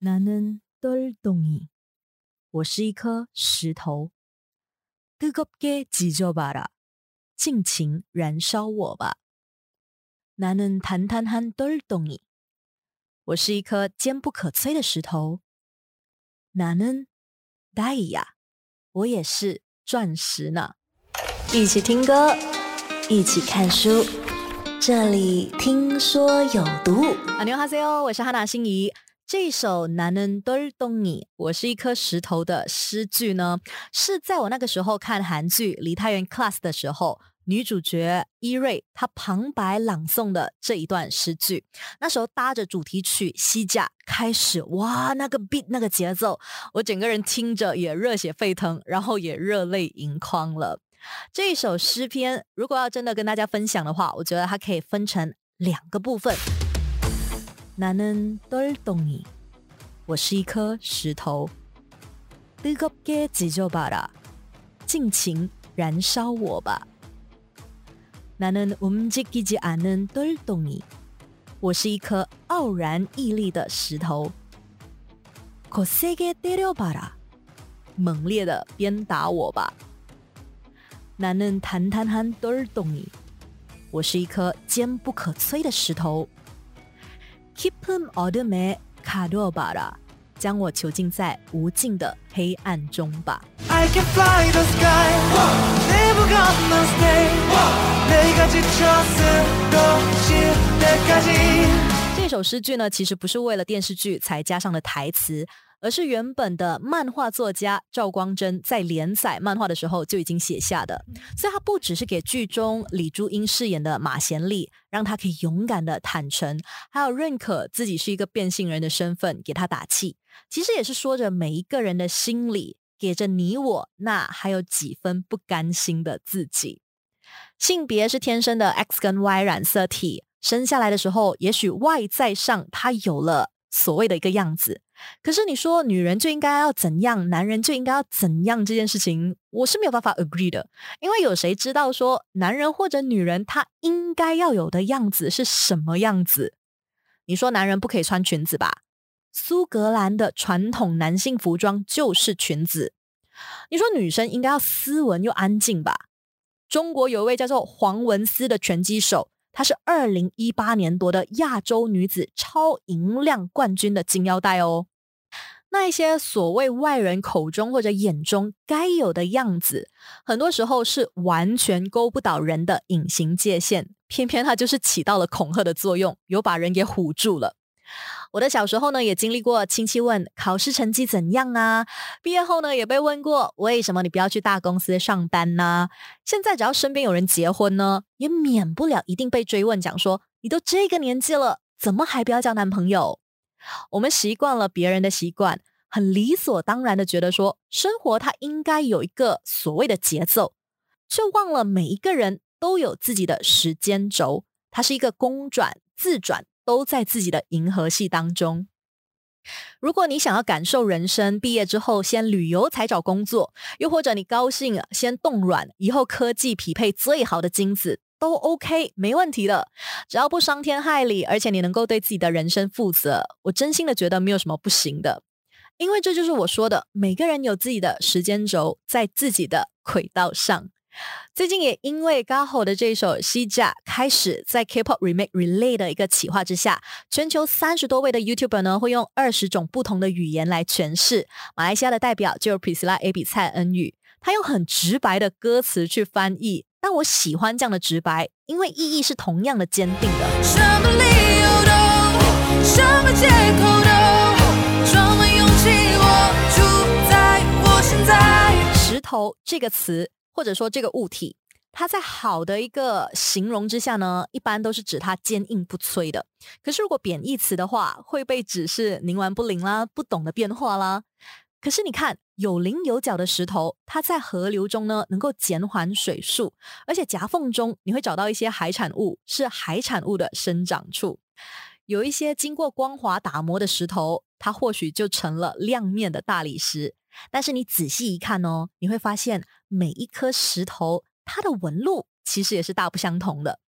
나는돌덩이我是一颗石头。뜨겁게지져봐라，尽情燃烧我吧。나는단단한돌덩이我是一颗坚不可摧的石头。나는다이야我也是钻石呢。一起听歌，一起看书，这里听说有毒。阿牛哈塞哦，我是哈娜心怡。 这首《男人都懂你》，我是一颗石头的诗句呢，是在我那个时候看韩剧《梨泰院 Class》的时候，女主角伊瑞她旁白朗诵的这一段诗句。那时候搭着主题曲《西架》开始，哇，那个 beat 那个节奏，我整个人听着也热血沸腾，然后也热泪盈眶了。这一首诗篇，如果要真的跟大家分享的话，我觉得它可以分成两个部分。 나는돌덩이我是一颗石头。뜨겁게지져봐라尽情燃烧我吧。나는움직이지않은돌덩이我是一颗傲然屹立的石头。거세게때려봐라猛烈的鞭打我吧。나는단단한돌덩이我是一颗坚不可摧的石头。 Keep him o d me kado bara，将我囚禁在无尽的黑暗中吧。这首诗句呢，其实不是为了电视剧才加上的台词。而是原本的漫画作家赵光真在连载漫画的时候就已经写下的，所以他不只是给剧中李珠英饰演的马贤丽，让她可以勇敢的坦诚，还有认可自己是一个变性人的身份，给他打气。其实也是说着每一个人的心里，给着你我那还有几分不甘心的自己。性别是天生的 X 跟 Y 染色体，生下来的时候，也许外在上他有了所谓的一个样子。可是你说女人就应该要怎样，男人就应该要怎样这件事情，我是没有办法 agree 的。因为有谁知道说男人或者女人他应该要有的样子是什么样子？你说男人不可以穿裙子吧？苏格兰的传统男性服装就是裙子。你说女生应该要斯文又安静吧？中国有一位叫做黄文思的拳击手。她是二零一八年夺得亚洲女子超银量冠军的金腰带哦。那一些所谓外人口中或者眼中该有的样子，很多时候是完全勾不倒人的隐形界限，偏偏它就是起到了恐吓的作用，有把人给唬住了。我的小时候呢，也经历过亲戚问考试成绩怎样啊，毕业后呢，也被问过为什么你不要去大公司上班呢？现在只要身边有人结婚呢，也免不了一定被追问，讲说你都这个年纪了，怎么还不要交男朋友？我们习惯了别人的习惯，很理所当然的觉得说生活它应该有一个所谓的节奏，却忘了每一个人都有自己的时间轴，它是一个公转自转。都在自己的银河系当中。如果你想要感受人生，毕业之后先旅游才找工作，又或者你高兴先冻卵，以后科技匹配最好的精子都 OK，没问题的。只要不伤天害理，而且你能够对自己的人生负责，我真心的觉得没有什么不行的。因为这就是我说的，每个人有自己的时间轴，在自己的轨道上。最近也因为刚好的这首《西甲》开始在 K-pop remake relay 的一个企划之下，全球三十多位的 YouTuber 呢会用二十种不同的语言来诠释。马来西亚的代表就是 Priscilla A B 蔡恩宇，他用很直白的歌词去翻译，但我喜欢这样的直白，因为意义是同样的坚定的。什么理由都，什么借口都，装满勇气，我住在我现在。石头这个词。或者说这个物体，它在好的一个形容之下呢，一般都是指它坚硬不摧的。可是如果贬义词的话，会被指是凝顽不灵啦，不懂得变化啦。可是你看，有棱有角的石头，它在河流中呢，能够减缓水速，而且夹缝中你会找到一些海产物，是海产物的生长处。有一些经过光滑打磨的石头，它或许就成了亮面的大理石。但是你仔细一看哦，你会发现每一颗石头它的纹路其实也是大不相同的。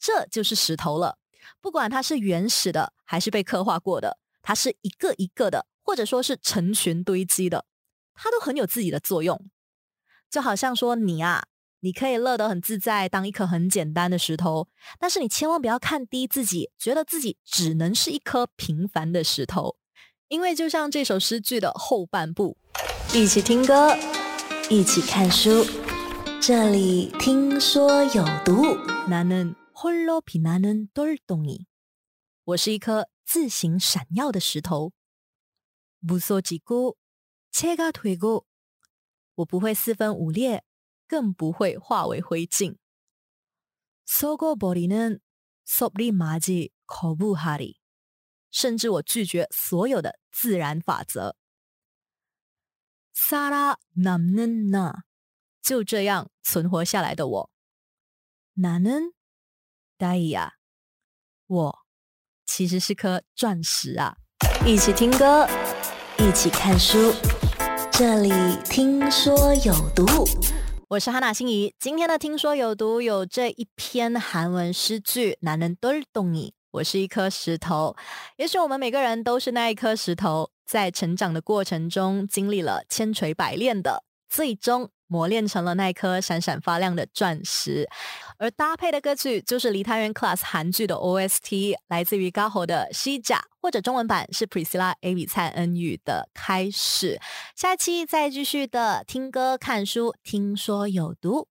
这就是石头了，不管它是原始的还是被刻画过的，它是一个一个的，或者说是成群堆积的，它都很有自己的作用。就好像说你啊，你可以乐得很自在，当一颗很简单的石头，但是你千万不要看低自己，觉得自己只能是一颗平凡的石头。因为就像这首诗句的后半部，一起听歌，一起看书，这里听说有毒。나는홀로빛나는돌덩이我是一颗自行闪耀的石头。무서지고체가되고我不会四分五裂，更不会化为灰烬。속어버리는섭리맞이거부하 리。 甚至我拒绝所有的自然法则。 萨拉남는 나， 就这样存活下来的我。나는다이 야， 我其实是颗钻石啊！一起听歌，一起看书，这里听说有毒。我是哈娜心怡，今天的听说有毒有这一篇韩文诗句，男人都懂你。 我是一颗石头，也许我们每个人都是那一颗石头，在成长的过程中经历了千锤百炼的，最终磨练成了那颗闪闪发亮的钻石。而搭配的歌曲就是《梨泰院 Class》韩剧的 OST，来自于高吼的《西甲》，或者中文版是 Priscilla A 比蔡恩宇的《开始》。下期再继续的听歌看书，听说有毒。